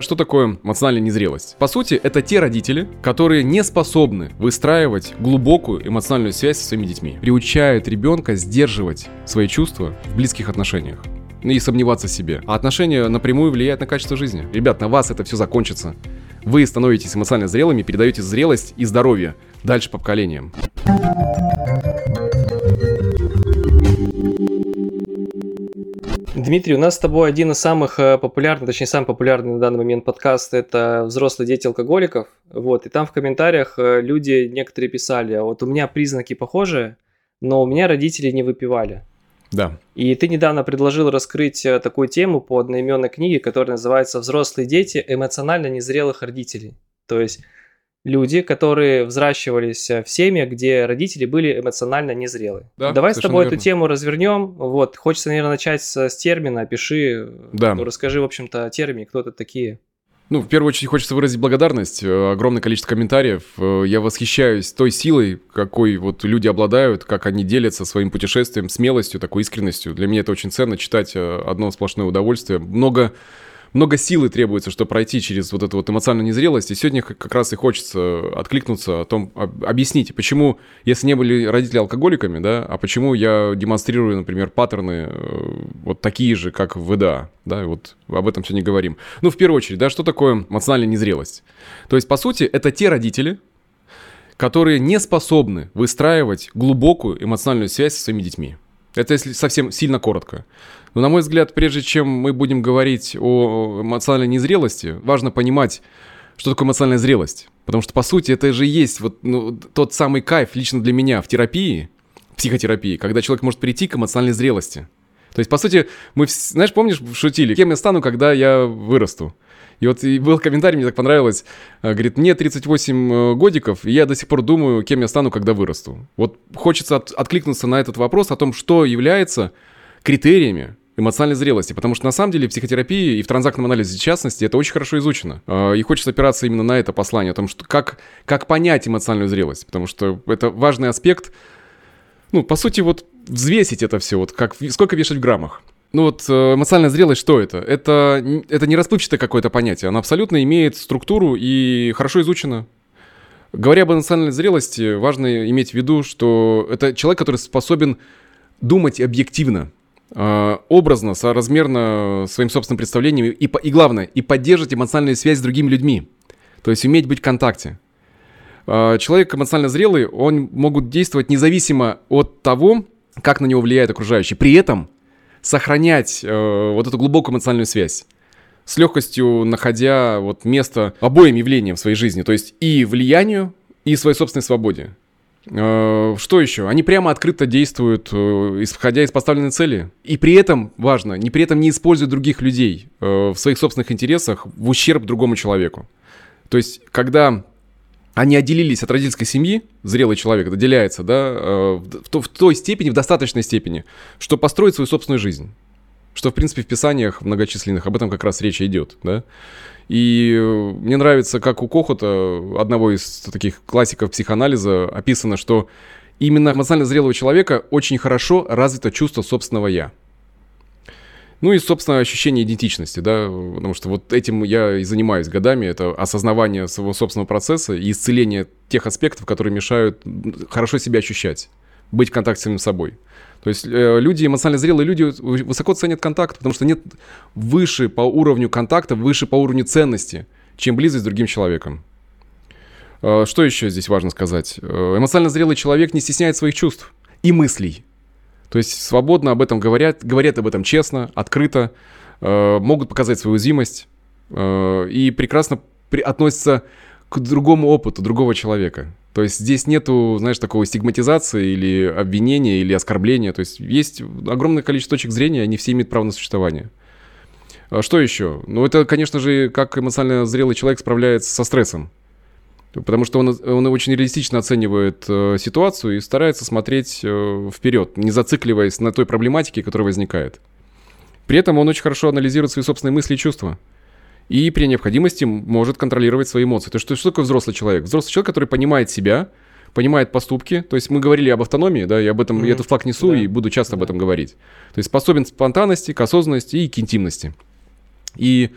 Что такое эмоциональная незрелость? По сути, это те родители, которые не способны выстраивать глубокую эмоциональную связь со своими детьми. Приучают ребенка сдерживать свои чувства в близких отношениях и сомневаться в себе. А отношения напрямую влияют на качество жизни. Ребят, на вас это все закончится. Вы становитесь эмоционально зрелыми, передаете зрелость и здоровье дальше по поколениям. Дмитрий, у нас с тобой один из самых э, популярных, точнее, самый популярный на данный момент подкаст – это «Взрослые дети алкоголиков». Вот, и там в комментариях э, люди некоторые писали, а вот у меня признаки похожие, но у меня родители не выпивали. Да. И ты недавно предложил раскрыть э, такую тему по одноименной книге, которая называется «Взрослые дети эмоционально незрелых родителей». То есть люди, которые взращивались э, в семьях, где родители были эмоционально незрелы. Да, Давай с тобой верно. эту тему развернем. Вот, хочется, наверное, начать с, с термина. Опиши, да. ну, расскажи, в общем-то, о термине, кто это такие. Ну, в первую очередь хочется выразить благодарность. Э, огромное количество комментариев. Э, я восхищаюсь той силой, какой вот люди обладают, как они делятся своим путешествием, смелостью, такой искренностью. Для меня это очень ценно, читать одно сплошное удовольствие. Много много силы требуется, чтобы пройти через вот эту вот эмоциональную незрелость. И сегодня как раз и хочется откликнуться о том, объяснить, почему, если не были родители алкоголиками, да, а почему я демонстрирую, например, паттерны э, вот такие же, как в ВДА, да, вот об этом сегодня говорим. Ну, в первую очередь, да, что такое эмоциональная незрелость? То есть, по сути, это те родители, которые не способны выстраивать глубокую эмоциональную связь со своими детьми. Это если совсем сильно коротко. Но, на мой взгляд, прежде чем мы будем говорить о эмоциональной незрелости, важно понимать, что такое эмоциональная зрелость. Потому что, по сути, это же есть вот ну, тот самый кайф лично для меня в терапии, психотерапии, когда человек может прийти к эмоциональной зрелости. То есть, по сути, мы, знаешь, помнишь, шутили, кем я стану, когда я вырасту? И вот и был комментарий, мне так понравилось. Э, говорит, мне 38 э, годиков, и я до сих пор думаю, кем я стану, когда вырасту. Вот хочется от, откликнуться на этот вопрос о том, что является критериями эмоциональной зрелости, потому что на самом деле в психотерапии и в транзактном анализе в частности это очень хорошо изучено. Э, и хочется опираться именно на это послание, о том, что как, как понять эмоциональную зрелость, потому что это важный аспект, ну, по сути, вот взвесить это все, вот как, сколько вешать в граммах. Ну вот э, эмоциональная зрелость, что это? Это, это не расплывчатое какое-то понятие, оно абсолютно имеет структуру и хорошо изучено. Говоря об эмоциональной зрелости, важно иметь в виду, что это человек, который способен думать объективно, э, образно, соразмерно своим собственным представлением и, и главное, и поддерживать эмоциональную связь с другими людьми. То есть уметь быть в контакте. Э, человек эмоционально зрелый, он могут действовать независимо от того, как на него влияет окружающий. При этом сохранять э, вот эту глубокую эмоциональную связь с легкостью находя вот место обоим явлениям в своей жизни, то есть и влиянию, и своей собственной свободе. Э, что еще? Они прямо открыто действуют, э, исходя из поставленной цели. И при этом, важно, не при этом не используют других людей э, в своих собственных интересах в ущерб другому человеку. То есть, когда они отделились от родительской семьи, зрелый человек отделяется, да, э, в, в той степени, в достаточной степени, что построить свою собственную жизнь. Что, в принципе, в писаниях многочисленных об этом как раз речь идет, да. И э, мне нравится, как у Кохота, одного из таких классиков психоанализа, описано, что именно эмоционально зрелого человека очень хорошо развито чувство собственного «я». Ну и, собственно, ощущение идентичности, да, потому что вот этим я и занимаюсь годами, это осознавание своего собственного процесса и исцеление тех аспектов, которые мешают хорошо себя ощущать, быть в контакте с самим собой. То есть э, люди, эмоционально зрелые люди высоко ценят контакт, потому что нет выше по уровню контакта, выше по уровню ценности, чем близость с другим человеком. Э, что еще здесь важно сказать? Э, эмоционально зрелый человек не стесняет своих чувств и мыслей. То есть свободно об этом говорят, говорят об этом честно, открыто, э, могут показать свою уязвимость э, и прекрасно при, относятся к другому опыту другого человека. То есть здесь нету, знаешь, такого стигматизации или обвинения, или оскорбления. То есть есть огромное количество точек зрения, они все имеют право на существование. А что еще? Ну, это, конечно же, как эмоционально зрелый человек справляется со стрессом. Потому что он, он очень реалистично оценивает э, ситуацию и старается смотреть э, вперед, не зацикливаясь на той проблематике, которая возникает. При этом он очень хорошо анализирует свои собственные мысли и чувства. И при необходимости может контролировать свои эмоции. То есть что, что такое взрослый человек? Взрослый человек, который понимает себя, понимает поступки. То есть мы говорили об автономии, да, я об этом, mm-hmm. я этот флаг несу да. и буду часто да. об этом говорить. То есть способен к спонтанности, к осознанности и к интимности. И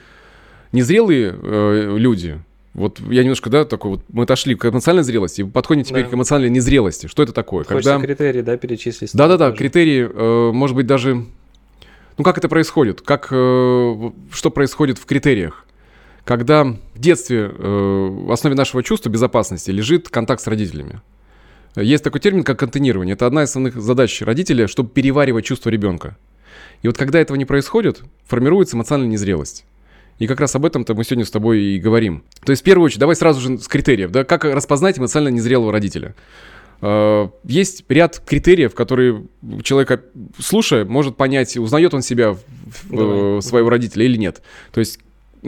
Незрелые э, люди, вот я немножко, да, такой вот, мы отошли к эмоциональной зрелости, подходим теперь да. к эмоциональной незрелости. Что это такое? Хочется Когда... критерии, да, перечислить? Да-да-да, критерии, э, может быть, даже... Ну, как это происходит? Как, э, что происходит в критериях? Когда в детстве э, в основе нашего чувства безопасности лежит контакт с родителями. Есть такой термин, как контейнирование. Это одна из основных задач родителя, чтобы переваривать чувство ребенка. И вот когда этого не происходит, формируется эмоциональная незрелость. И как раз об этом-то мы сегодня с тобой и говорим. То есть, в первую очередь, давай сразу же с критериев, да, как распознать эмоционально незрелого родителя. А, есть ряд критериев, которые человек, слушая, может понять, узнает он себя, в, своего родителя или нет. То есть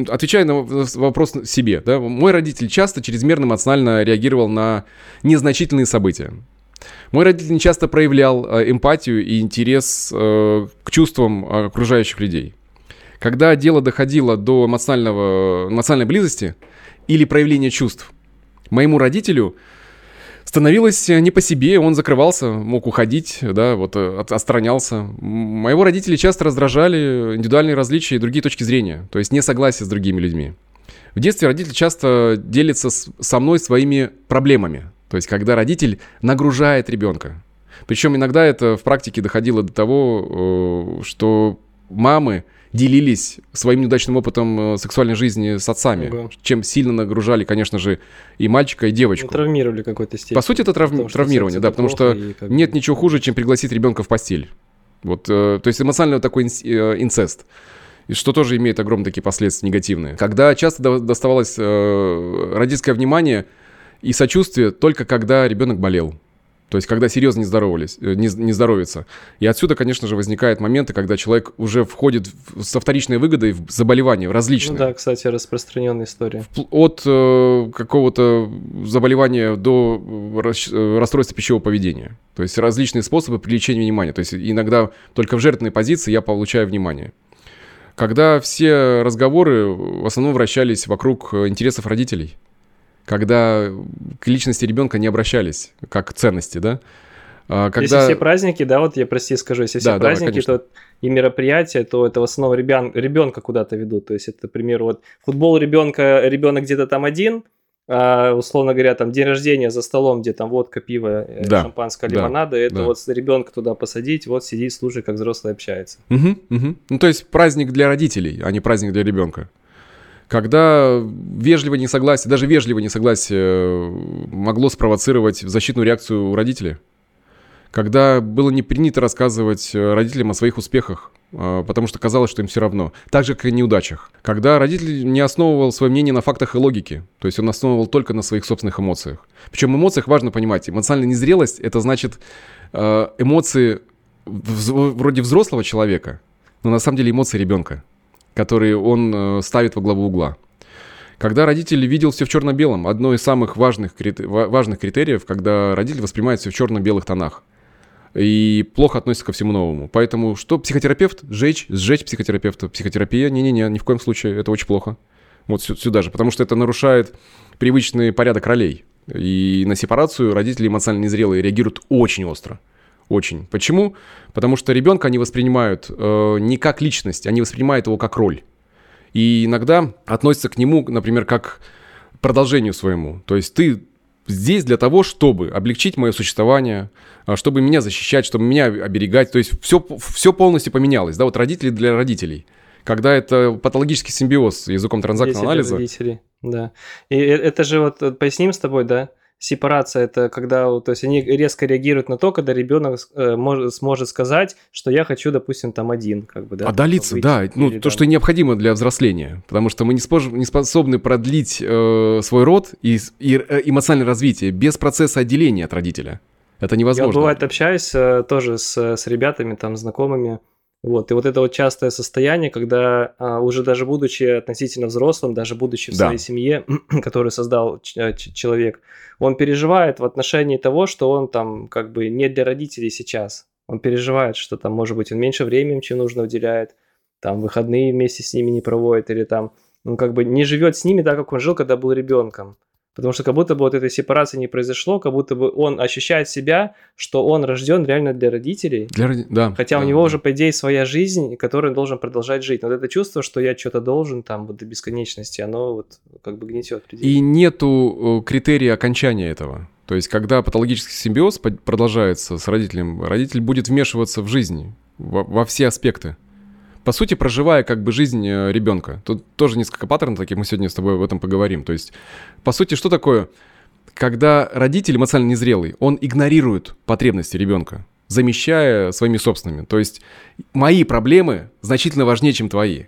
отвечая на вопрос себе, да, мой родитель часто чрезмерно эмоционально реагировал на незначительные события. Мой родитель не часто проявлял э, эмпатию и интерес э, к чувствам окружающих людей. Когда дело доходило до эмоционального, эмоциональной близости или проявления чувств, моему родителю становилось не по себе, он закрывался, мог уходить, да, вот э, отстранялся. Моего родители часто раздражали индивидуальные различия и другие точки зрения, то есть несогласие с другими людьми. В детстве родитель часто делится со мной своими проблемами, то есть когда родитель нагружает ребенка. Причем иногда это в практике доходило до того, э, что мамы делились своим неудачным опытом э, сексуальной жизни с отцами, ага. чем сильно нагружали, конечно же, и мальчика, и девочку. Ну, травмировали какой-то степени. По сути, это трав... потому, травмирование, да, потому что нет ничего хуже, чем пригласить ребенка в постель. Вот, э, то есть эмоционально такой инс, э, инцест. И что тоже имеет огромные такие последствия негативные. Когда часто доставалось э, родительское внимание и сочувствие только когда ребенок болел. То есть, когда серьезно не здоровались, э, не, не здоровится. И отсюда, конечно же, возникают моменты, когда человек уже входит в, со вторичной выгодой в заболевания, в различные. Ну да, кстати, распространенная история. От э, какого-то заболевания до э, расстройства пищевого поведения. То есть, различные способы привлечения внимания. То есть, иногда только в жертвенной позиции я получаю внимание. Когда все разговоры в основном вращались вокруг э, интересов родителей – когда к личности ребенка не обращались как к ценности, да? А, когда... Если все праздники, да, вот я прости скажу, если все да, праздники, давай, то и мероприятия, то это в основном ребян, ребенка куда-то ведут. То есть это, например, вот футбол ребенка, ребенок где-то там один, а, условно говоря, там день рождения за столом, где там водка, пиво, э, да, шампанское, да, лимонада, это да. вот ребенка туда посадить, вот сидит, слушай, как взрослый общается. Угу, угу. Ну, то есть праздник для родителей, а не праздник для ребенка когда вежливое несогласие, даже вежливое несогласие э, могло спровоцировать защитную реакцию у родителей. Когда было не принято рассказывать э, родителям о своих успехах, э, потому что казалось, что им все равно. Так же, как и неудачах. Когда родитель не основывал свое мнение на фактах и логике, то есть он основывал только на своих собственных эмоциях. Причем эмоциях важно понимать, эмоциональная незрелость – это значит эмоции вроде взрослого человека, но на самом деле эмоции ребенка которые он э, ставит во главу угла. Когда родитель видел все в черно-белом, одно из самых важных, важных критериев, когда родитель воспринимает все в черно-белых тонах и плохо относится ко всему новому. Поэтому что психотерапевт? Сжечь, сжечь психотерапевта. Психотерапия? Не-не-не, ни в коем случае, это очень плохо. Вот сюда же, потому что это нарушает привычный порядок ролей. И на сепарацию родители эмоционально незрелые реагируют очень остро. Очень. Почему? Потому что ребенка они воспринимают э, не как личность, они воспринимают его как роль. И иногда относятся к нему, например, как к продолжению своему. То есть ты здесь для того, чтобы облегчить мое существование, а, чтобы меня защищать, чтобы меня оберегать. То есть все, все полностью поменялось. Да, вот родители для родителей. Когда это патологический симбиоз языком транзактного анализа. Родителей, да. И э, это же вот поясним с тобой, да? Сепарация это когда, то есть они резко реагируют на то, когда ребенок э, может, сможет сказать, что я хочу, допустим, там один, как бы, да. Отдалиться, выйти, да, ну, то, там... что необходимо для взросления, потому что мы не, спож... не способны продлить э, свой род и, и э, эмоциональное развитие без процесса отделения от родителя. Это невозможно. Я, бывает, общаюсь э, тоже с, с ребятами, там, знакомыми, вот, и вот это вот частое состояние, когда а, уже даже будучи относительно взрослым, даже будучи в да. своей семье, которую создал э, человек, он переживает в отношении того, что он там как бы не для родителей сейчас. Он переживает, что там, может быть, он меньше времени, чем нужно уделяет, там выходные вместе с ними не проводит, или там, ну, как бы не живет с ними так, как он жил, когда был ребенком. Потому что как будто бы вот этой сепарации не произошло, как будто бы он ощущает себя, что он рожден реально для родителей. Для роди... да. Хотя да, у него да. уже, по идее, своя жизнь, которой он должен продолжать жить. Но вот это чувство, что я что-то должен там вот до бесконечности, оно вот как бы гнетет. И нету э, критерия окончания этого. То есть, когда патологический симбиоз продолжается с родителем, родитель будет вмешиваться в жизнь, во, во все аспекты по сути, проживая как бы жизнь э, ребенка. Тут тоже несколько паттернов таких, мы сегодня с тобой об этом поговорим. То есть, по сути, что такое? Когда родитель эмоционально незрелый, он игнорирует потребности ребенка, замещая своими собственными. То есть, мои проблемы значительно важнее, чем твои.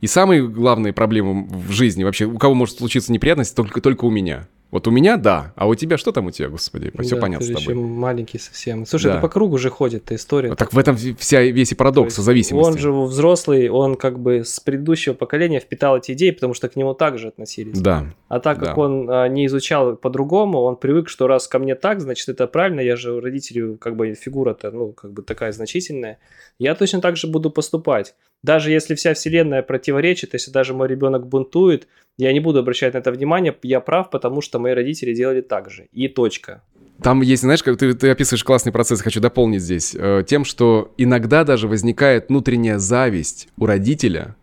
И самые главные проблемы в жизни вообще, у кого может случиться неприятность, только, только у меня. Вот у меня да, а у тебя что там у тебя, господи, все да, понятно с тобой. Маленький совсем. Слушай, Да. это по кругу же ходит эта история. Так в этом вся весь и парадокс есть созависимости. Он же взрослый, он как бы с предыдущего поколения впитал эти идеи, потому что к нему также относились. Да, А так как Да. он а, не изучал по-другому, он привык, что раз ко мне так, значит это правильно, я же у родителей как бы фигура-то, ну, как бы такая значительная. Я точно так же буду поступать. Даже если вся вселенная противоречит, если даже мой ребенок бунтует, я не буду обращать на это внимание, я прав, потому что мои родители делали так же. И точка. Там есть, знаешь, как ты, ты описываешь классный процесс, хочу дополнить здесь, э, тем, что иногда даже возникает внутренняя зависть у родителя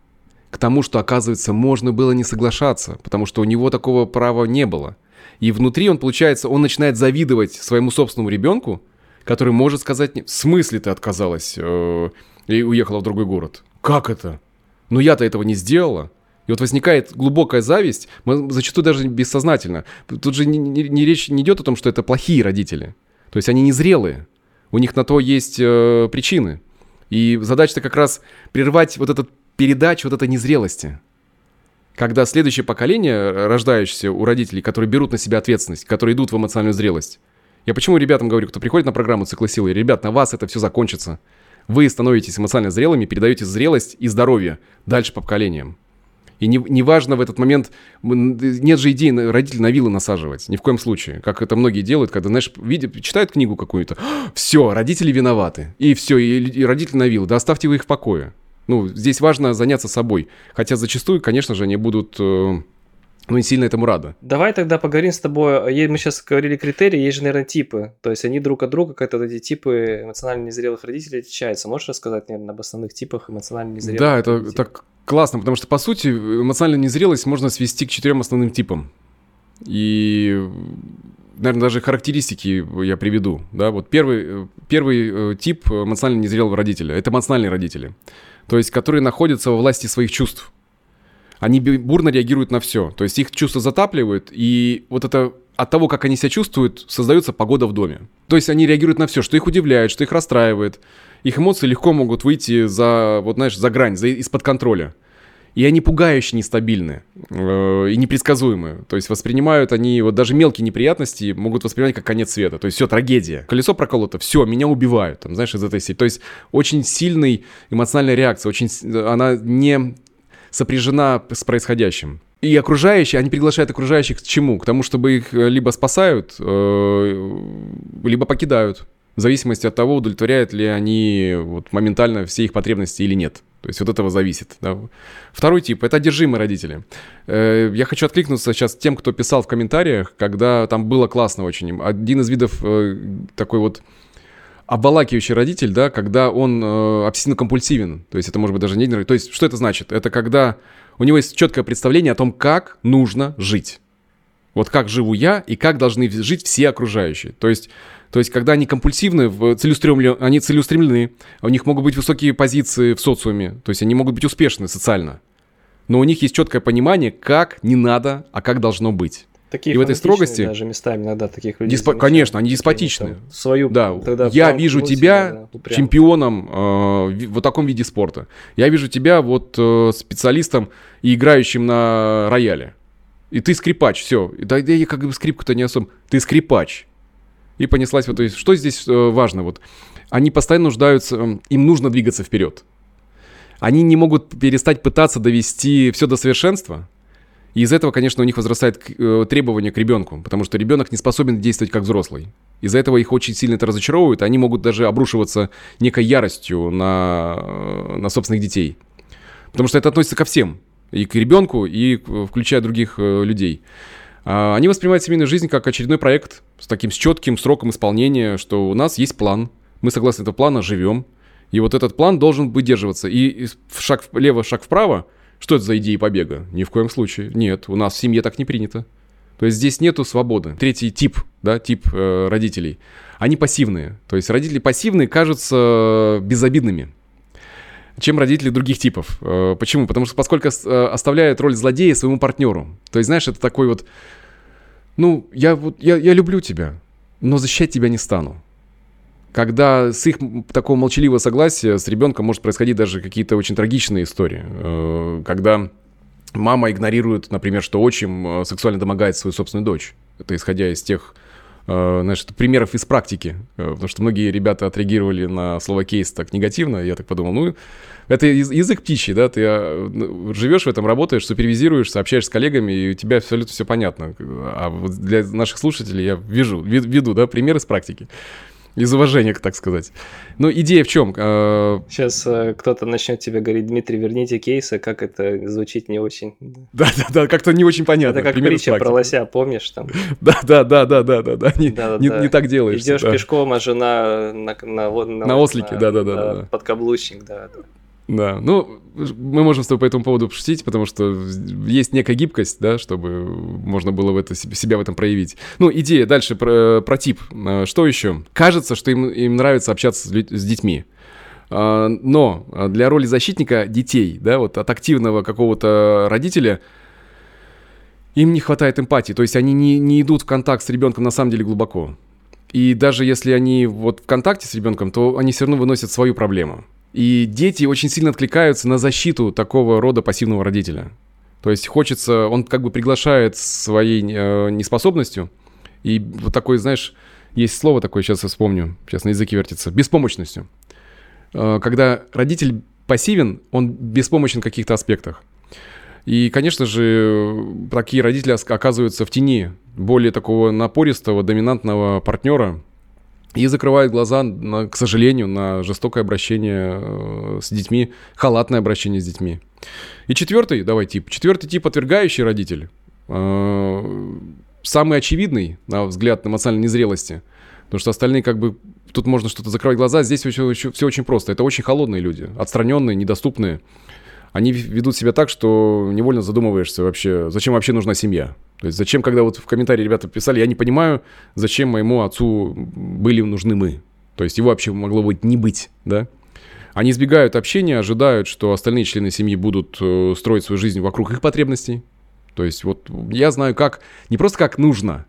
к тому, что, оказывается, можно было не соглашаться, потому что у него такого права не было. И внутри он, получается, он начинает завидовать своему собственному ребенку, который может сказать, «Не, в смысле ты отказалась э, и уехала в другой город? Как это? Ну я-то этого не сделала. И вот возникает глубокая зависть, м- зачастую даже бессознательно. Тут же не, не- не речь не идет о том, что это плохие родители. То есть они незрелые. У них на то есть э, причины. И задача-то как раз прервать вот этот передачу вот этой незрелости. Когда следующее поколение, э, рождающееся у родителей, которые берут на себя ответственность, которые идут в эмоциональную зрелость. Я почему ребятам говорю, кто приходит на программу «Циклы силы», ребят, на вас это все закончится. Вы становитесь эмоционально зрелыми, передаете зрелость и здоровье дальше по поколениям. И не, неважно в этот момент, нет же идеи родителей на вилы насаживать, ни в коем случае. Как это многие делают, когда, знаешь, видят, читают книгу какую-то, все, родители виноваты, и все, и, и родители на вилы, да оставьте вы их в покое. Ну, здесь важно заняться собой. Хотя зачастую, конечно же, они будут, э, ну, не сильно этому рады. Давай тогда поговорим с тобой. Е- Мы сейчас говорили критерии, есть же, наверное, типы. То есть они друг от друга, как-то эти типы эмоционально незрелых родителей отличаются. Можешь рассказать, наверное, об основных типах эмоционально незрелых Да, это родителей? так классно, потому что, по сути, эмоциональную незрелость можно свести к четырем основным типам. И, наверное, даже характеристики я приведу. Да? Вот первый, э, первый э, тип эмоционально незрелого родителя – это эмоциональные родители. То есть, которые находятся во власти своих чувств. Они бурно реагируют на все. То есть, их чувства затапливают, и вот это от того, как они себя чувствуют, создается погода в доме. То есть, они реагируют на все, что их удивляет, что их расстраивает. Их эмоции легко могут выйти за, вот знаешь, за грань, за, из-под контроля. И они пугающе нестабильны э, и непредсказуемы. То есть воспринимают они, вот даже мелкие неприятности могут воспринимать как конец света. То есть все, трагедия. Колесо проколото, все, меня убивают. Там, знаешь, из этой серии. То есть очень сильный эмоциональная реакция, очень, она не сопряжена с происходящим. И окружающие, они приглашают окружающих к чему? К тому, чтобы их э, либо спасают, э, либо покидают. В зависимости от того, удовлетворяют ли они вот, моментально все их потребности или нет. То есть от этого зависит. да. Второй тип – это одержимые родители. Э, Я хочу откликнуться сейчас тем, кто писал в комментариях, когда там было классно очень. Один из видов такой вот обволакивающий родитель, да, когда он э, обсессивно-компульсивен. То есть это может быть даже не... То есть что это значит? Это когда у него есть четкое представление о том, как нужно жить. Вот как живу я и как должны жить все окружающие. То есть, то есть когда они компульсивны, в целеустремлен, они целеустремлены, у них могут быть высокие позиции в социуме, то есть они могут быть успешны социально. Но у них есть четкое понимание, как не надо, а как должно быть. Такие и в этой строгости- даже местами иногда таких людей. Диспо- конечно, они деспотичны. Свою Да, тогда я вижу внутренне, тебя да, упрям. чемпионом э, ви- в таком виде спорта. Я вижу тебя вот э, специалистом и играющим на рояле. И ты скрипач, все. Да, да я как бы скрипку-то не особо. Ты скрипач. И понеслась вот, то есть, что здесь э, важно? Вот, они постоянно нуждаются, э, им нужно двигаться вперед. Они не могут перестать пытаться довести все до совершенства. И из этого, конечно, у них возрастает э, требование к ребенку, потому что ребенок не способен действовать как взрослый. Из-за этого их очень сильно это разочаровывает, они могут даже обрушиваться некой яростью на, э, на собственных детей. Потому что это относится ко всем. И к ребенку, и включая других э, людей. А, они воспринимают семейную жизнь как очередной проект с таким с четким сроком исполнения, что у нас есть план, мы согласно этого плана живем, и вот этот план должен выдерживаться. И шаг влево, шаг вправо, что это за идеи побега? Ни в коем случае. Нет, у нас в семье так не принято. То есть здесь нету свободы. Третий тип, да, тип э, родителей. Они пассивные. То есть родители пассивные кажутся безобидными чем родители других типов. Э, почему? Потому что поскольку э, оставляют роль злодея своему партнеру. То есть, знаешь, это такой вот, ну, я, вот, я, я люблю тебя, но защищать тебя не стану. Когда с их такого молчаливого согласия с ребенком может происходить даже какие-то очень трагичные истории. Э, когда мама игнорирует, например, что отчим сексуально домогает свою собственную дочь. Это исходя из тех Э, знаешь, примеров из практики, э, потому что многие ребята отреагировали на слово кейс так негативно, я так подумал, ну, это язык птичий, да, ты э, живешь в этом, работаешь, супервизируешь, сообщаешь с коллегами, и у тебя абсолютно все понятно. А вот для наших слушателей я вижу, веду, да, пример из практики. Из уважения, так сказать. Ну, идея в чем? Сейчас э, кто-то начнет тебе говорить, Дмитрий, верните кейсы, как это звучит не очень. Да-да-да, как-то не очень понятно. Это как Пример притча про лося, помнишь там? Да-да-да-да-да-да, не, не, не так делаешь. Идешь да. пешком, а жена на, на, на, на ослике, да-да-да. Подкаблучник, да. Да. Ну, мы можем с тобой по этому поводу пошутить, потому что есть некая гибкость, да, чтобы можно было в это, себя в этом проявить. Ну, идея дальше про, про тип. А, что еще? Кажется, что им, им нравится общаться с, с детьми. А, но для роли защитника детей, да, вот от активного какого-то родителя им не хватает эмпатии, то есть они не, не идут в контакт с ребенком на самом деле глубоко. И даже если они вот в контакте с ребенком, то они все равно выносят свою проблему. И дети очень сильно откликаются на защиту такого рода пассивного родителя. То есть хочется, он как бы приглашает своей э, неспособностью. И вот такой, знаешь, есть слово такое, сейчас я вспомню, сейчас на языке вертится, беспомощностью. Э, когда родитель пассивен, он беспомощен в каких-то аспектах. И, конечно же, такие родители оказываются в тени более такого напористого, доминантного партнера, и закрывают глаза, на, к сожалению, на жестокое обращение э, с детьми, халатное обращение с детьми. И четвертый, давай тип, четвертый тип отвергающий родитель, э, самый очевидный, на взгляд эмоциональной незрелости, потому что остальные как бы тут можно что-то закрывать глаза, здесь все, все, все очень просто. Это очень холодные люди, отстраненные, недоступные. Они ведут себя так, что невольно задумываешься вообще, зачем вообще нужна семья. То есть зачем, когда вот в комментарии ребята писали, я не понимаю, зачем моему отцу были нужны мы. То есть его вообще могло быть не быть, да? Они избегают общения, ожидают, что остальные члены семьи будут э, строить свою жизнь вокруг их потребностей. То есть вот я знаю как, не просто как нужно,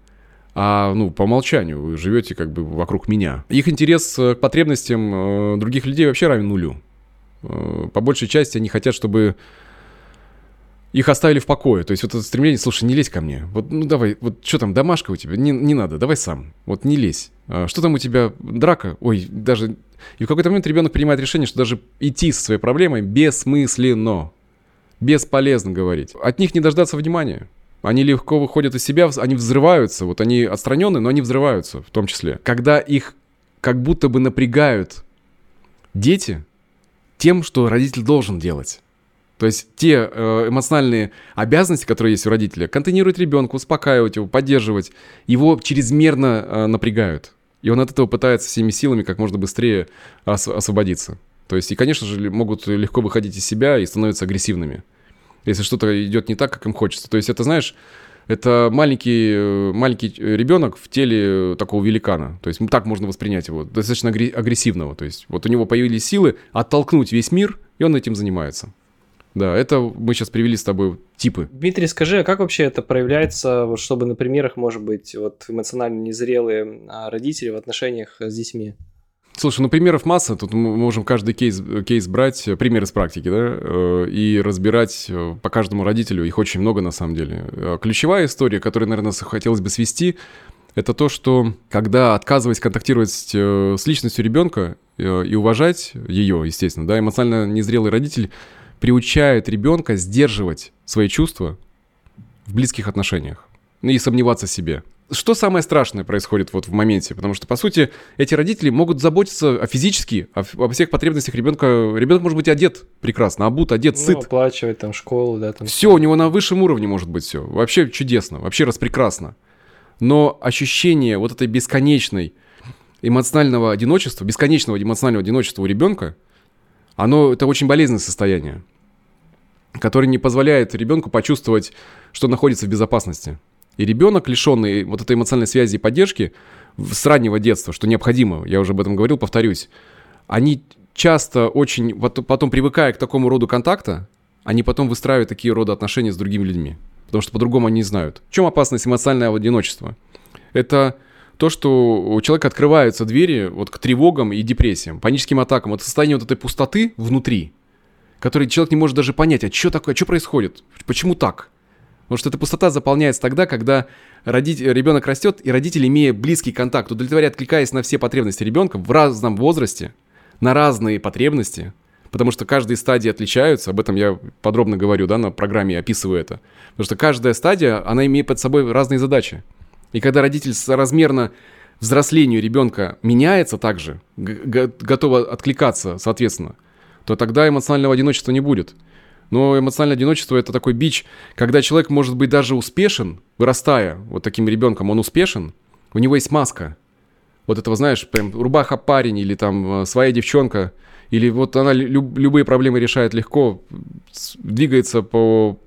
а ну по умолчанию вы живете как бы вокруг меня. Их интерес э, к потребностям э, других людей вообще равен нулю. По большей части они хотят, чтобы их оставили в покое. То есть вот это стремление, слушай, не лезь ко мне. Вот, ну давай, вот что там, домашка у тебя? Не, не надо, давай сам. Вот не лезь. А, что там у тебя, драка? Ой, даже... И в какой-то момент ребенок принимает решение, что даже идти со своей проблемой бессмысленно. Бесполезно говорить. От них не дождаться внимания. Они легко выходят из себя, они взрываются. Вот они отстраненные, но они взрываются в том числе. Когда их как будто бы напрягают дети тем, что родитель должен делать. То есть те э, эмоциональные обязанности, которые есть у родителя, контейнировать ребенка, успокаивать его, поддерживать, его чрезмерно э, напрягают. И он от этого пытается всеми силами как можно быстрее ос- освободиться. То есть, и, конечно же, могут легко выходить из себя и становятся агрессивными. Если что-то идет не так, как им хочется. То есть, это, знаешь, это маленький, э, маленький ребенок в теле такого великана. То есть, так можно воспринять его, достаточно агрессивного. То есть, вот у него появились силы оттолкнуть весь мир, и он этим занимается. Да, это мы сейчас привели с тобой типы. Дмитрий, скажи, а как вообще это проявляется, чтобы на примерах, может быть, вот эмоционально незрелые а, родители в отношениях с детьми? Слушай, ну примеров масса, тут мы можем каждый кейс, кейс брать, э, пример из практики, да, э, и разбирать э, по каждому родителю, их очень много на самом деле. Ключевая история, которую, наверное, хотелось бы свести, это то, что когда отказываясь контактировать с личностью ребенка и уважать ее, естественно, да, эмоционально незрелый родитель приучают ребенка сдерживать свои чувства в близких отношениях ну и сомневаться в себе. Что самое страшное происходит вот в моменте? Потому что, по сути, эти родители могут заботиться о физически, о, обо всех потребностях ребенка. Ребенок может быть одет прекрасно, обут, одет, сыт. Ну, оплачивать там школу, да. Там все, у него на высшем уровне может быть все. Вообще чудесно, вообще распрекрасно. Но ощущение вот этой бесконечной эмоционального одиночества, бесконечного эмоционального одиночества у ребенка, оно, это очень болезненное состояние, которое не позволяет ребенку почувствовать, что находится в безопасности. И ребенок, лишенный вот этой эмоциональной связи и поддержки с раннего детства, что необходимо, я уже об этом говорил, повторюсь, они часто очень, потом привыкая к такому роду контакта, они потом выстраивают такие роды отношения с другими людьми. Потому что по-другому они не знают. В чем опасность эмоционального одиночества? Это то, что у человека открываются двери вот к тревогам и депрессиям, паническим атакам. Это состояние вот этой пустоты внутри, который человек не может даже понять, а что такое, что происходит, почему так? Потому что эта пустота заполняется тогда, когда родитель, ребенок растет, и родители, имея близкий контакт, удовлетворяя, откликаясь на все потребности ребенка в разном возрасте, на разные потребности, потому что каждые стадии отличаются, об этом я подробно говорю, да, на программе описываю это. Потому что каждая стадия, она имеет под собой разные задачи. И когда родитель соразмерно взрослению ребенка меняется также, готово откликаться, соответственно, то тогда эмоционального одиночества не будет. Но эмоциональное одиночество это такой бич, когда человек может быть даже успешен, вырастая вот таким ребенком, он успешен, у него есть маска. Вот этого, знаешь, прям рубаха парень или там э, своя девчонка, или вот она люб, любые проблемы решает легко, двигается по,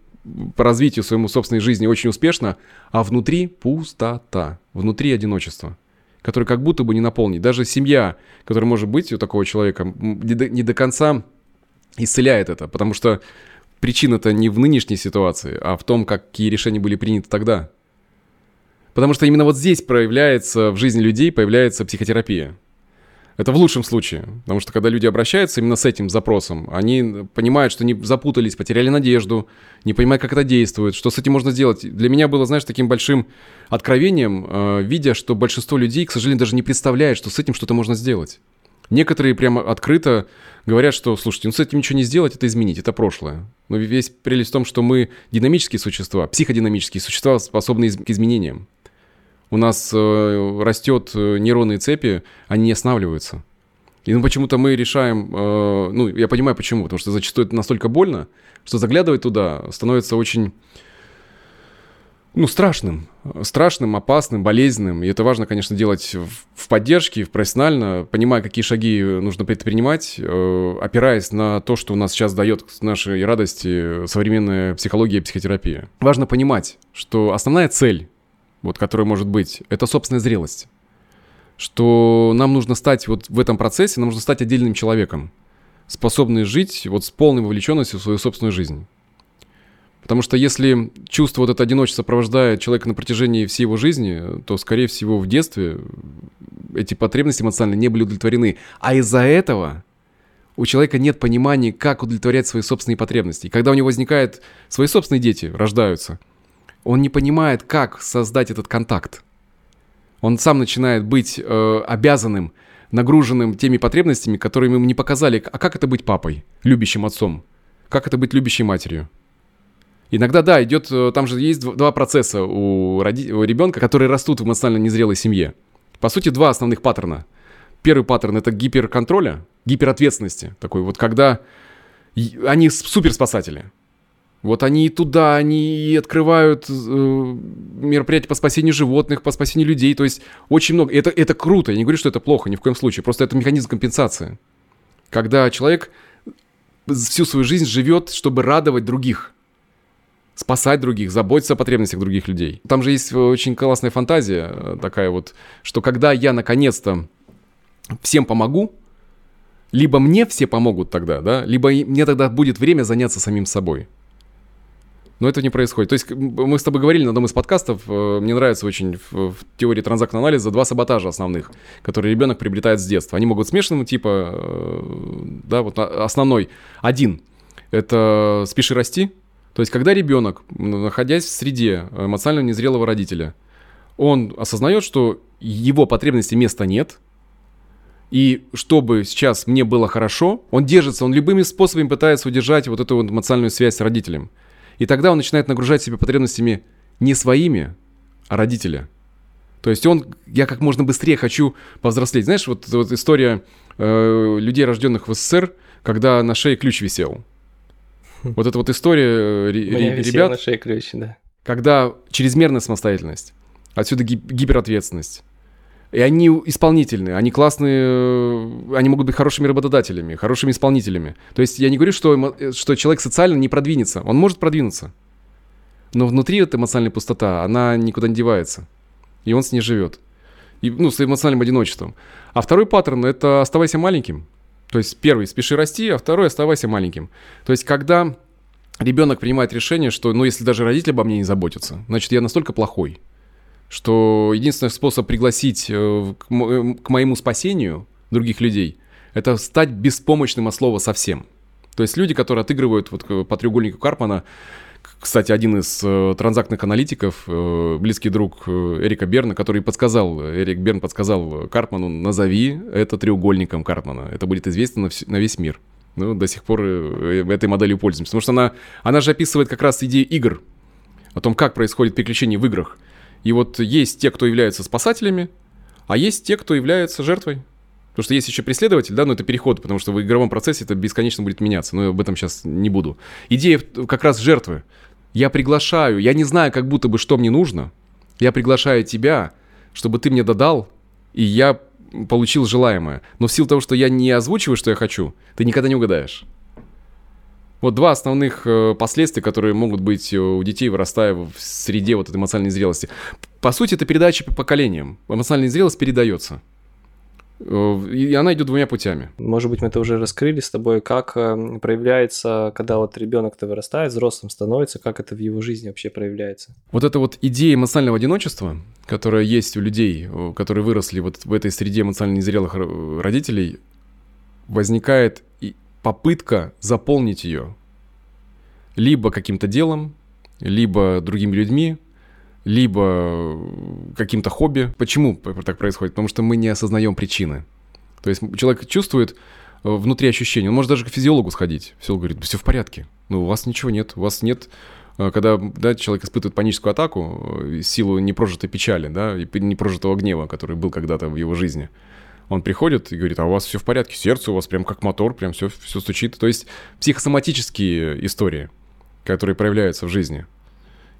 по развитию своему собственной жизни очень успешно, а внутри пустота, внутри одиночество, которое как будто бы не наполнить. Даже семья, которая может быть у такого человека, не до, не до конца исцеляет это, потому что причина-то не в нынешней ситуации, а в том, какие решения были приняты тогда. Потому что именно вот здесь проявляется в жизни людей, появляется психотерапия. Это в лучшем случае, потому что когда люди обращаются именно с этим запросом, они понимают, что они запутались, потеряли надежду, не понимают, как это действует, что с этим можно сделать. Для меня было, знаешь, таким большим откровением, э, видя, что большинство людей, к сожалению, даже не представляет, что с этим что-то можно сделать. Некоторые прямо открыто говорят, что, слушайте, ну с этим ничего не сделать, это изменить, это прошлое. Но весь прелесть в том, что мы динамические существа, психодинамические существа, способные к изменениям. У нас э, растет э, нейронные цепи, они не останавливаются. И ну, почему-то мы решаем, э, ну, я понимаю почему, потому что зачастую это настолько больно, что заглядывать туда становится очень ну, страшным. Страшным, опасным, болезненным. И это важно, конечно, делать в поддержке, профессионально, понимая, какие шаги нужно предпринимать, э, опираясь на то, что у нас сейчас дает нашей радости современная психология и психотерапия. Важно понимать, что основная цель, вот, которая может быть, это собственная зрелость. Что нам нужно стать вот в этом процессе, нам нужно стать отдельным человеком, способный жить вот с полной вовлеченностью в свою собственную жизнь. Потому что если чувство вот это одиночество сопровождает человека на протяжении всей его жизни, то, скорее всего, в детстве эти потребности эмоциональные не были удовлетворены. А из-за этого у человека нет понимания, как удовлетворять свои собственные потребности. И когда у него возникают свои собственные дети, рождаются, он не понимает, как создать этот контакт. Он сам начинает быть э, обязанным, нагруженным теми потребностями, которые ему не показали. А как это быть папой, любящим отцом? Как это быть любящей матерью? Иногда, да, идет, э, там же есть два процесса у, роди, у ребенка, которые растут в эмоционально незрелой семье. По сути, два основных паттерна. Первый паттерн это гиперконтроля, гиперответственности. Такой вот, когда они суперспасатели. Вот они и туда, они и открывают э, мероприятия по спасению животных, по спасению людей. То есть очень много. Это, это круто. Я не говорю, что это плохо, ни в коем случае. Просто это механизм компенсации. Когда человек всю свою жизнь живет, чтобы радовать других спасать других, заботиться о потребностях других людей. Там же есть очень классная фантазия э, такая вот, что когда я наконец-то всем помогу, либо мне все помогут тогда, да, либо мне тогда будет время заняться самим собой. Но этого не происходит. То есть мы с тобой говорили на одном из подкастов, э, мне нравится очень в, в теории транзактного анализа два саботажа основных, которые ребенок приобретает с детства. Они могут смешанного типа, э, да, вот основной. Один – это «спеши расти», то есть, когда ребенок, находясь в среде эмоционально незрелого родителя, он осознает, что его потребности места нет, и чтобы сейчас мне было хорошо, он держится, он любыми способами пытается удержать вот эту вот эмоциональную связь с родителем. И тогда он начинает нагружать себя потребностями не своими, а родителя. То есть он, я как можно быстрее хочу повзрослеть. Знаешь, вот, вот история э, людей, рожденных в СССР, когда на шее ключ висел. Вот эта вот история э, ребят... на шее ключ, да. Когда чрезмерная самостоятельность, отсюда гиперответственность. И они исполнительные, они классные, э, они могут быть хорошими работодателями, хорошими исполнителями. То есть я не говорю, что, э, что человек социально не продвинется. Он может продвинуться. Но внутри эта эмоциональная пустота, она никуда не девается. И он с ней живет. И, ну, с эмоциональным одиночеством. А второй паттерн – это оставайся маленьким. То есть первый – спеши расти, а второй – оставайся маленьким. То есть когда ребенок принимает решение, что, ну, если даже родители обо мне не заботятся, значит, я настолько плохой, что единственный способ пригласить э, к, мо- к моему спасению других людей – это стать беспомощным от слова совсем. То есть люди, которые отыгрывают вот по треугольнику Карпмана, кстати, один из э, транзактных аналитиков, э, близкий друг э, Эрика Берна, который подсказал, Эрик Берн подсказал Карпману, назови это треугольником Карпмана. Это будет известно на, вс- на весь мир. Ну, до сих пор э, этой моделью пользуемся. Потому что она, она же описывает как раз идею игр, о том, как происходит приключение в играх. И вот есть те, кто являются спасателями, а есть те, кто является жертвой. Потому что есть еще преследователь, да, но это переход, потому что в игровом процессе это бесконечно будет меняться, но я об этом сейчас не буду. Идея как раз жертвы. Я приглашаю, я не знаю, как будто бы, что мне нужно. Я приглашаю тебя, чтобы ты мне додал, и я получил желаемое. Но в силу того, что я не озвучиваю, что я хочу, ты никогда не угадаешь. Вот два основных э, последствия, которые могут быть у детей, вырастая в среде вот этой эмоциональной зрелости. По сути, это передача по поколениям. Эмоциональная зрелость передается. Э, и она идет двумя путями. Может быть, мы это уже раскрыли с тобой, как э, проявляется, когда вот ребенок-то вырастает, взрослым становится, как это в его жизни вообще проявляется. Вот эта вот идея эмоционального одиночества, которая есть у людей, которые выросли вот в этой среде эмоционально незрелых родителей, возникает попытка заполнить ее либо каким-то делом, либо другими людьми, либо каким-то хобби. Почему так происходит? Потому что мы не осознаем причины. То есть человек чувствует э, внутри ощущения. Он может даже к физиологу сходить. Физиолог говорит, все в порядке. Ну, у вас ничего нет. У вас нет... Э, когда да, человек испытывает паническую атаку, э, силу непрожитой печали, да, и непрожитого гнева, который был когда-то в его жизни – он приходит и говорит, а у вас все в порядке, сердце у вас прям как мотор, прям все, все стучит. То есть психосоматические истории, которые проявляются в жизни.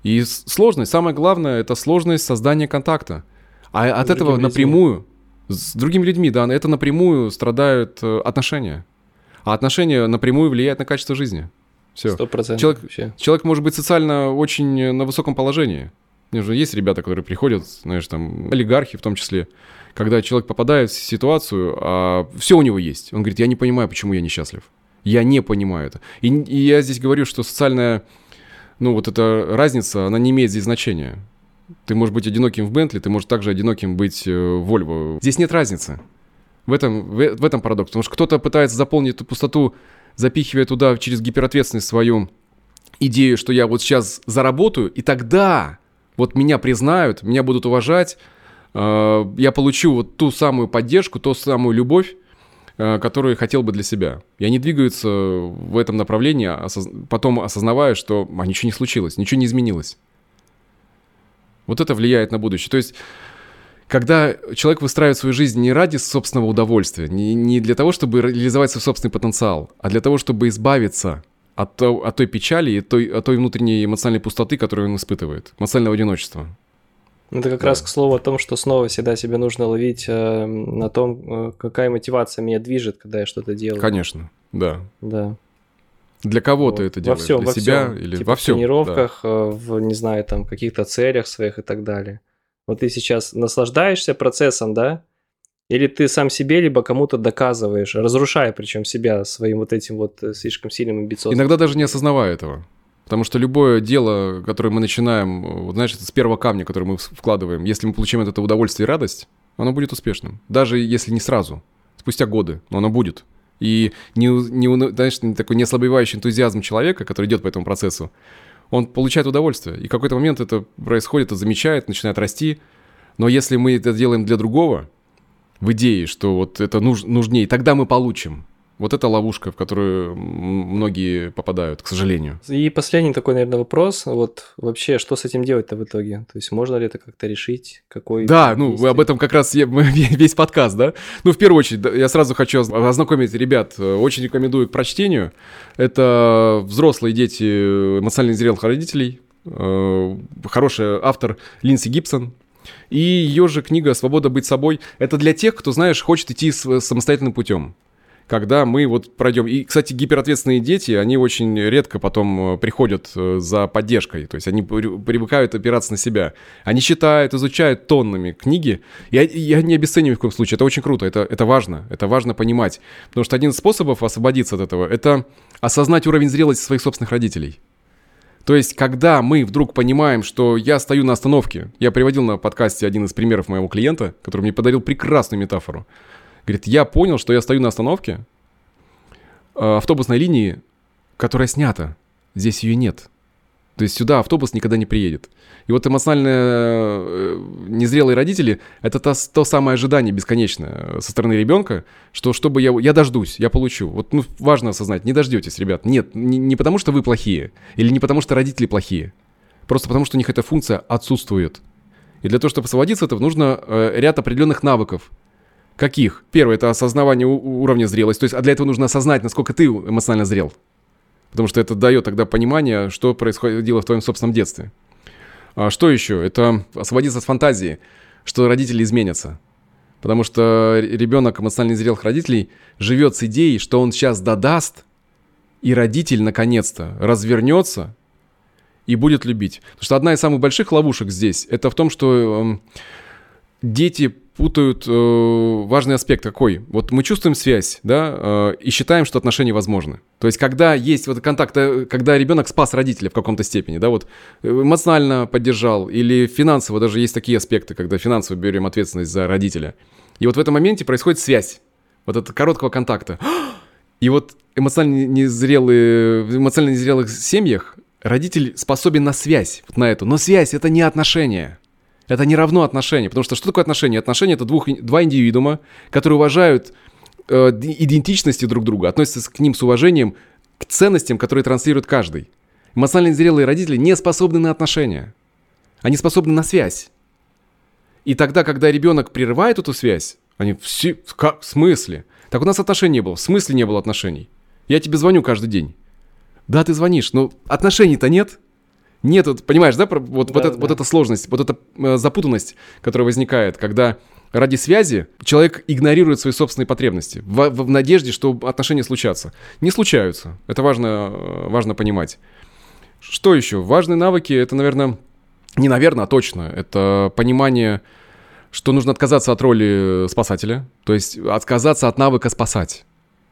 И сложность, самое главное, это сложность создания контакта. А с от этого людьми. напрямую, с другими людьми, да, это напрямую страдают э, отношения. А отношения напрямую влияют на качество жизни. Все. Сто процентов. Человек, человек может быть социально очень на высоком положении. Есть ребята, которые приходят, знаешь, там, олигархи в том числе, когда человек попадает в ситуацию, а все у него есть. Он говорит, я не понимаю, почему я несчастлив. Я не понимаю это. И, и я здесь говорю, что социальная, ну вот эта разница, она не имеет здесь значения. Ты можешь быть одиноким в Бентли, ты можешь также одиноким быть э, в Вольво. Здесь нет разницы. В этом, в, в этом парадокс. Потому что кто-то пытается заполнить эту пустоту, запихивая туда через гиперответственность свою идею, что я вот сейчас заработаю, и тогда вот меня признают, меня будут уважать, Э, я получу вот ту самую поддержку, ту самую любовь, э, которую хотел бы для себя. И они двигаются в этом направлении, потом осознавая, что а, ничего не случилось, ничего не изменилось. Вот это влияет на будущее. То есть, когда человек выстраивает свою жизнь не ради собственного удовольствия, не, не для того, чтобы реализовать свой собственный потенциал, а для того, чтобы избавиться от, от той печали и той, от той внутренней эмоциональной пустоты, которую он испытывает, эмоционального одиночества. Это как да. раз к слову о том, что снова всегда себе нужно ловить э, на том, э, какая мотивация меня движет, когда я что-то делаю. Конечно, да. Да. Для кого вот. ты это делаешь? Во всем, Для во себя всем. или типа во всем? В тренировках, да. Э, в, не знаю, там, каких-то целях своих и так далее. Вот ты сейчас наслаждаешься процессом, да? Или ты сам себе, либо кому-то доказываешь, разрушая причем себя своим вот этим вот э, слишком сильным амбициозным. Иногда даже не осознавая этого. Потому что любое дело, которое мы начинаем, вот знаешь, с первого камня, который мы вкладываем, если мы получим от этого удовольствие и радость, оно будет успешным. Даже если не сразу, спустя годы, но оно будет. И не, не, знаешь, такой неослабевающий энтузиазм человека, который идет по этому процессу, он получает удовольствие. И в какой-то момент это происходит, это замечает, начинает расти. Но если мы это делаем для другого, в идее, что вот это нуж, нужнее, тогда мы получим. Вот это ловушка, в которую многие попадают, к сожалению. И последний такой, наверное, вопрос. Вот вообще, что с этим делать-то в итоге? То есть можно ли это как-то решить? Какой да, ну действие? об этом как раз весь подкаст, да? Ну, в первую очередь, я сразу хочу ознакомить ребят. Э, очень рекомендую к прочтению. Это «Взрослые дети эмоционально зрелых родителей». Э, хороший автор Линдси Гибсон, и ее же книга «Свобода быть собой» — это для тех, кто, знаешь, хочет идти самостоятельным путем когда мы вот пройдем. И, кстати, гиперответственные дети, они очень редко потом э, приходят э, за поддержкой. То есть они привыкают опираться на себя. Они читают, изучают тоннами книги. Я, я не обесцениваю в коем случае. Это очень круто, это, это важно. Это важно понимать. Потому что один из способов освободиться от этого — это осознать уровень зрелости своих собственных родителей. То есть, когда мы вдруг понимаем, что я стою на остановке, я приводил на подкасте один из примеров моего клиента, который мне подарил прекрасную метафору. Говорит, я понял, что я стою на остановке э, автобусной линии, которая снята. Здесь ее нет. То есть сюда автобус никогда не приедет. И вот эмоционально э, незрелые родители — это то, то самое ожидание бесконечное со стороны ребенка, что чтобы я, я дождусь, я получу. Вот ну, важно осознать, не дождетесь, ребят. Нет, не, не потому что вы плохие, или не потому что родители плохие. Просто потому что у них эта функция отсутствует. И для того, чтобы освободиться от этого, нужно э, ряд определенных навыков, Каких? Первое, это осознавание уровня зрелости. То есть, а для этого нужно осознать, насколько ты эмоционально зрел. Потому что это дает тогда понимание, что происходило в твоем собственном детстве. А что еще? Это освободиться от фантазии, что родители изменятся. Потому что ребенок эмоционально зрелых родителей живет с идеей, что он сейчас додаст, и родитель наконец-то развернется и будет любить. Потому что одна из самых больших ловушек здесь, это в том, что э, дети путают э, важный аспект какой. Вот мы чувствуем связь, да, э, и считаем, что отношения возможны. То есть, когда есть вот контакт, э, когда ребенок спас родителя в каком-то степени, да, вот э, эмоционально поддержал, или финансово, даже есть такие аспекты, когда финансово берем ответственность за родителя. И вот в этом моменте происходит связь, вот это короткого контакта. И вот эмоционально незрелые, в эмоционально незрелых семьях родитель способен на связь, вот на эту. Но связь — это не отношения. Это не равно отношения. Потому что что такое отношения? Отношения — это двух, два индивидуума, которые уважают э, идентичности друг друга, относятся к ним с уважением, к ценностям, которые транслирует каждый. Эмоционально зрелые родители не способны на отношения. Они способны на связь. И тогда, когда ребенок прерывает эту связь, они все... Как? В смысле? Так у нас отношений не было. В смысле не было отношений? Я тебе звоню каждый день. Да, ты звонишь, но отношений-то нет нет, понимаешь, да, вот, да, вот, да. Это, вот эта сложность, вот эта э, запутанность, которая возникает, когда ради связи человек игнорирует свои собственные потребности в, в, в надежде, что отношения случатся. Не случаются. Это важно, э, важно понимать. Что еще? Важные навыки, это, наверное, не наверное, а точно. Это понимание, что нужно отказаться от роли спасателя, то есть отказаться от навыка спасать,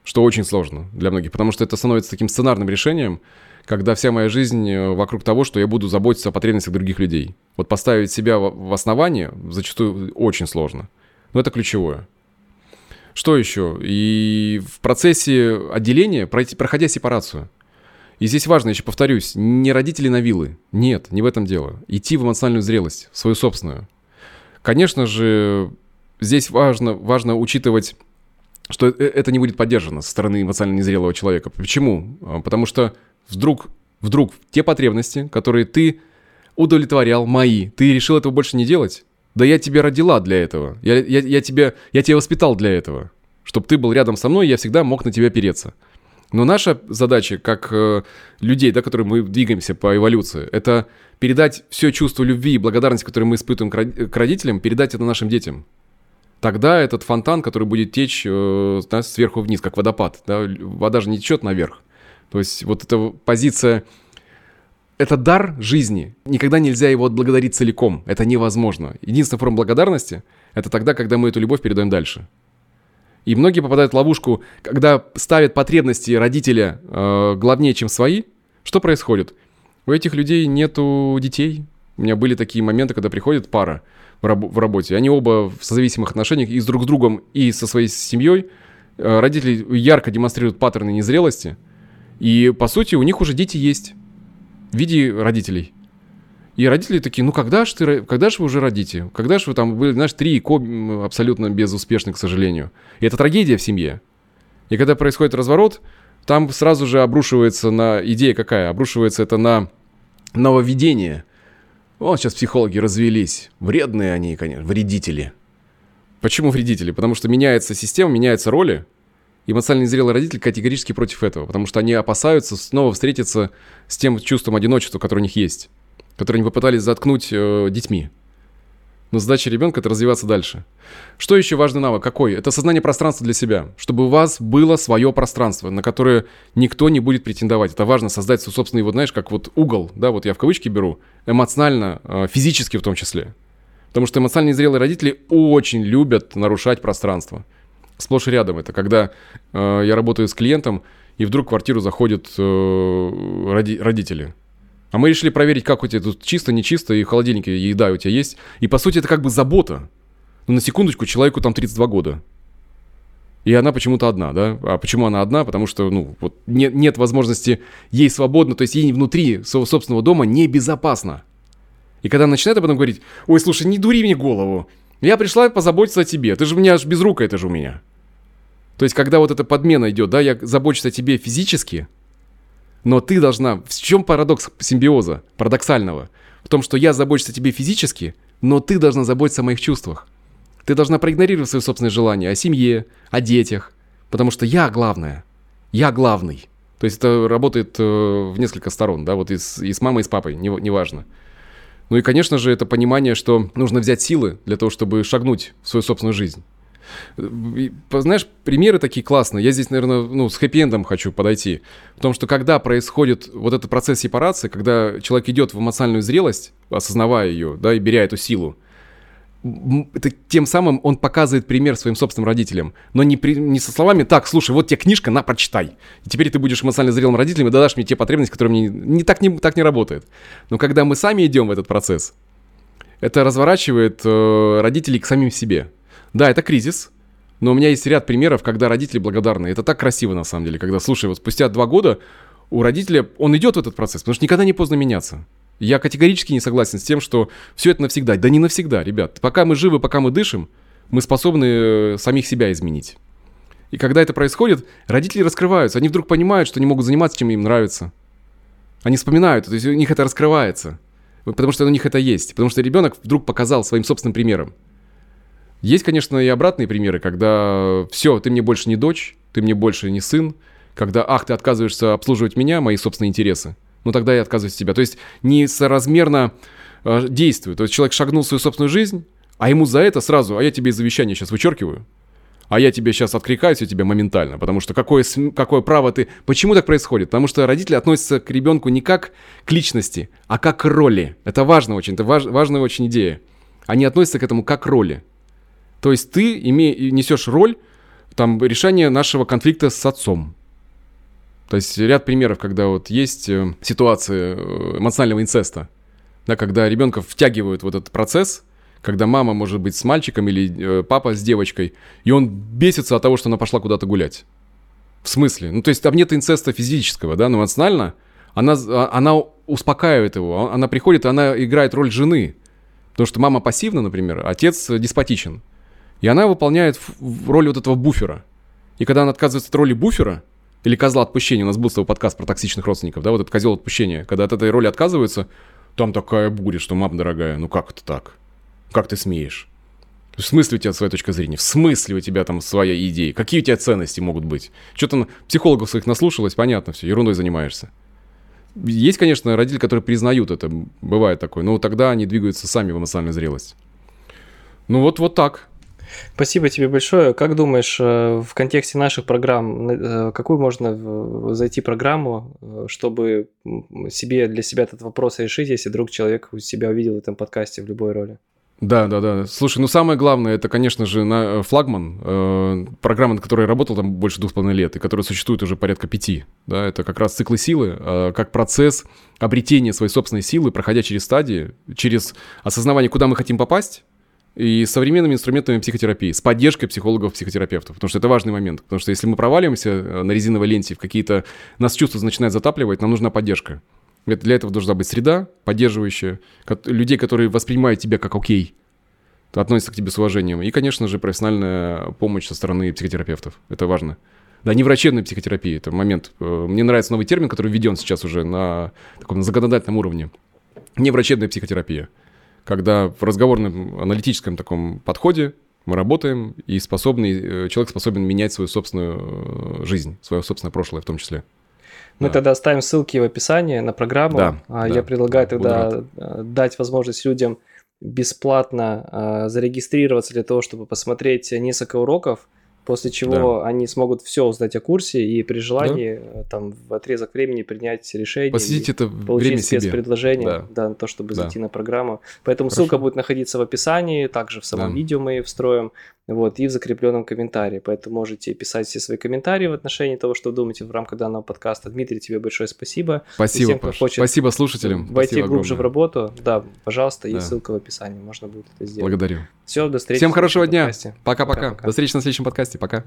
что очень сложно для многих, потому что это становится таким сценарным решением, когда вся моя жизнь э, вокруг того, что я буду заботиться о потребностях других людей. Вот поставить себя в основание зачастую очень сложно. Но это ключевое. Что еще? И в процессе отделения, проходя сепарацию, и здесь важно, еще повторюсь, не родители на вилы. Нет, не в этом дело. Идти в эмоциональную зрелость, свою собственную. Конечно же, здесь важно, важно учитывать, что э, это не будет поддержано со стороны эмоционально незрелого человека. Почему? А, потому что вдруг, вдруг те потребности, которые ты удовлетворял, мои, ты решил этого больше не делать? Да я тебя родила для этого. Я, я, я, тебя, я тебя воспитал для этого. Чтобы ты был рядом со мной, я всегда мог на тебя переться. Но наша задача, как э, людей, да, которые мы двигаемся по эволюции, это передать все чувство любви и благодарности, которое мы испытываем к, к родителям, передать это нашим детям. Тогда этот фонтан, который будет течь э, сверху вниз, как водопад, да, вода же не течет наверх. То есть вот эта позиция, это дар жизни. Никогда нельзя его отблагодарить целиком. Это невозможно. Единственная форма благодарности — это тогда, когда мы эту любовь передаем дальше. И многие попадают в ловушку, когда ставят потребности родителя э, главнее, чем свои. Что происходит? У этих людей нету детей. У меня были такие моменты, когда приходит пара в, раб- в работе. Они оба в созависимых отношениях и с друг с другом, и со своей семьей. Э, родители ярко демонстрируют паттерны незрелости — и, по сути, у них уже дети есть в виде родителей. И родители такие, ну когда же ты, когда же вы уже родите? Когда же вы там были, знаешь, три ко абсолютно безуспешны, к сожалению. И это трагедия в семье. И когда происходит разворот, там сразу же обрушивается на... Идея какая? Обрушивается это на нововведение. Вот сейчас психологи развелись. Вредные они, конечно, вредители. Почему вредители? Потому что меняется система, меняются роли. Эмоционально незрелый родитель категорически против этого, потому что они опасаются снова встретиться с тем чувством одиночества, которое у них есть, которое они попытались заткнуть э, детьми. Но задача ребенка – это развиваться дальше. Что еще важный навык? Какой? Это сознание пространства для себя. Чтобы у вас было свое пространство, на которое никто не будет претендовать. Это важно создать свой собственный, вот знаешь, как вот угол, да, вот я в кавычки беру, эмоционально, э, физически в том числе. Потому что эмоционально незрелые родители очень любят нарушать пространство. Сплошь и рядом это, когда э, я работаю с клиентом, и вдруг в квартиру заходят э, роди- родители. А мы решили проверить, как у тебя тут чисто, не чисто, и в холодильнике еда у тебя есть. И по сути это как бы забота. Но на секундочку человеку там 32 года. И она почему-то одна, да? А почему она одна? Потому что, ну, вот нет, нет возможности ей свободно, то есть ей внутри своего собственного дома небезопасно. И когда она начинает об этом говорить, ой, слушай, не дури мне голову. Я пришла позаботиться о тебе. Ты же у меня аж без рук, это же у меня. То есть, когда вот эта подмена идет, да, я забочусь о тебе физически, но ты должна... В чем парадокс симбиоза, парадоксального? В том, что я забочусь о тебе физически, но ты должна заботиться о моих чувствах. Ты должна проигнорировать свои собственные желания о семье, о детях. Потому что я главная. Я главный. То есть это работает э, в несколько сторон, да, вот и с, и с мамой, и с папой, неважно. Не. Ну и, конечно же, это понимание, что нужно взять силы для того, чтобы шагнуть в свою собственную жизнь. Знаешь, примеры такие классные. Я здесь, наверное, ну, с хэппи-эндом хочу подойти. В том, что когда происходит вот этот процесс сепарации, когда человек идет в эмоциональную зрелость, осознавая ее, да, и беря эту силу, это, тем самым он показывает пример своим собственным родителям. Но не, при, не со словами «так, слушай, вот тебе книжка, на, прочитай». И теперь ты будешь эмоционально зрелым родителем и дашь мне те потребности, которые мне не, так, не, так не работают. Но когда мы сами идем в этот процесс, это разворачивает э, родителей к самим себе. Да, это кризис, но у меня есть ряд примеров, когда родители благодарны. Это так красиво, на самом деле, когда, слушай, вот спустя два года у родителя, он идет в этот процесс, потому что никогда не поздно меняться. Я категорически не согласен с тем, что все это навсегда. Да не навсегда, ребят. Пока мы живы, пока мы дышим, мы способны э, самих себя изменить. И когда это происходит, родители раскрываются. Они вдруг понимают, что они могут заниматься, чем им нравится. Они вспоминают, то есть у них это раскрывается. Потому что у них это есть. Потому что ребенок вдруг показал своим собственным примером. Есть, конечно, и обратные примеры, когда все, ты мне больше не дочь, ты мне больше не сын, когда, ах, ты отказываешься обслуживать меня, мои собственные интересы ну тогда я отказываюсь от тебя. То есть несоразмерно э, действую. То есть человек шагнул в свою собственную жизнь, а ему за это сразу, а я тебе из завещания сейчас вычеркиваю, а я тебе сейчас откликаюсь у тебя моментально, потому что какое, какое право ты... Почему так происходит? Потому что родители относятся к ребенку не как к личности, а как к роли. Это важно очень, это важ, важная очень идея. Они относятся к этому как к роли. То есть ты име, несешь роль там, решения нашего конфликта с отцом. То есть ряд примеров, когда вот есть э, ситуации э, эмоционального инцеста, да, когда ребенка втягивают в этот процесс, когда мама может быть с мальчиком или э, папа с девочкой, и он бесится от того, что она пошла куда-то гулять. В смысле? Ну, то есть там нет инцеста физического, да, но эмоционально она, а, она успокаивает его, она приходит, она играет роль жены. Потому что мама пассивна, например, отец деспотичен. И она выполняет роль вот этого буфера. И когда она отказывается от роли буфера, или козла отпущения. У нас был с тобой подкаст про токсичных родственников, да, вот этот козел отпущения. Когда от этой роли отказываются, там такая буря, что, мама дорогая, ну как это так? Как ты смеешь? В смысле у тебя своя точка зрения? В смысле у тебя там своя идея? Какие у тебя ценности могут быть? Что-то психологов своих наслушалось, понятно все, ерундой занимаешься. Есть, конечно, родители, которые признают это, бывает такое, но тогда они двигаются сами в эмоциональную зрелость. Ну вот, вот так. Спасибо тебе большое. Как думаешь, э, в контексте наших программ, э, какую можно зайти программу, э, чтобы себе для себя этот вопрос решить, если вдруг человек себя увидел в этом подкасте в любой роли? Да, да, да. Слушай, ну самое главное, это, конечно же, на флагман, э, программа, над которой я работал там больше двух с половиной лет, и которая существует уже порядка пяти. Да, это как раз циклы силы, э, как процесс обретения своей собственной силы, проходя через стадии, через осознавание, куда мы хотим попасть, и современными инструментами психотерапии, с поддержкой психологов-психотерапевтов. Потому что это важный момент. Потому что если мы проваливаемся э, на резиновой ленте в какие-то... Нас чувства начинают затапливать, нам нужна поддержка. Для этого должна быть среда поддерживающая, людей, которые воспринимают тебя как окей, относятся к тебе с уважением. И, конечно же, профессиональная помощь со стороны психотерапевтов. Это важно. Да, не врачебная психотерапия, это момент. Э, мне нравится новый термин, который введен сейчас уже на таком законодательном уровне. Не врачебная психотерапия. Когда в разговорном аналитическом таком подходе мы работаем, и способный, э, человек способен менять свою собственную э, жизнь, свое собственное прошлое в том числе. Мы да. тогда оставим ссылки в описании на программу. Да, а Я да, предлагаю тогда дать возможность людям бесплатно зарегистрироваться для того, чтобы посмотреть несколько уроков после чего да. они смогут все узнать о курсе и при желании да. Э, там в отрезок времени принять решение. Посетить это получить время спецпредложение, да. да, на то, чтобы да. зайти на программу. Поэтому Хорошо. ссылка будет находиться в описании, также в самом да. видео мы встроим, вот, и в закрепленном комментарии. Поэтому можете писать все свои комментарии в отношении того, что думаете в рамках данного подкаста. Дмитрий, тебе большое спасибо. Спасибо, тем, Паш. Хочет спасибо слушателям. Войти спасибо глубже огромное. в работу, да, пожалуйста, есть да. ссылка в описании, можно будет это сделать. Благодарю. Все, до встречи. Всем хорошего дня. Пока-пока. До встречи на следующем подкасте. Пока.